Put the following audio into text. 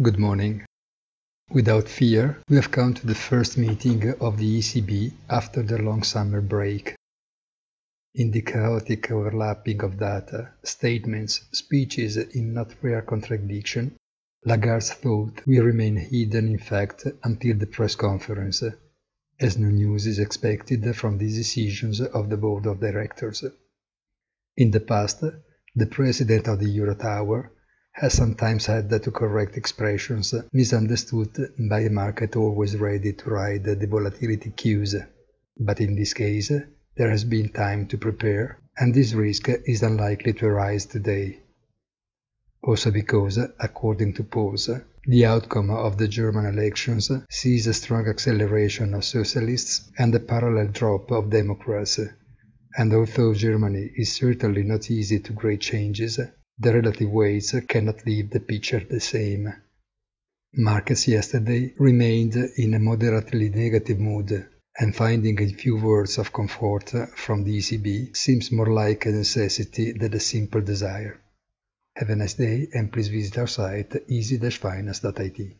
Good morning. Without fear, we have come to the first meeting of the ECB after the long summer break. In the chaotic overlapping of data, statements, speeches in not rare contradiction, Lagarde's thought will remain hidden in fact until the press conference, as no news is expected from the decisions of the board of directors. In the past, the president of the Euro Tower has sometimes had to correct expressions misunderstood by a market always ready to ride the volatility cues. But in this case, there has been time to prepare, and this risk is unlikely to arise today. Also because, according to polls, the outcome of the German elections sees a strong acceleration of socialists and a parallel drop of Democrats. And although Germany is certainly not easy to great changes, the relative weights cannot leave the picture the same. Markets yesterday remained in a moderately negative mood, and finding a few words of comfort from the ECB seems more like a necessity than a simple desire. Have a nice day and please visit our site easy-finance.it.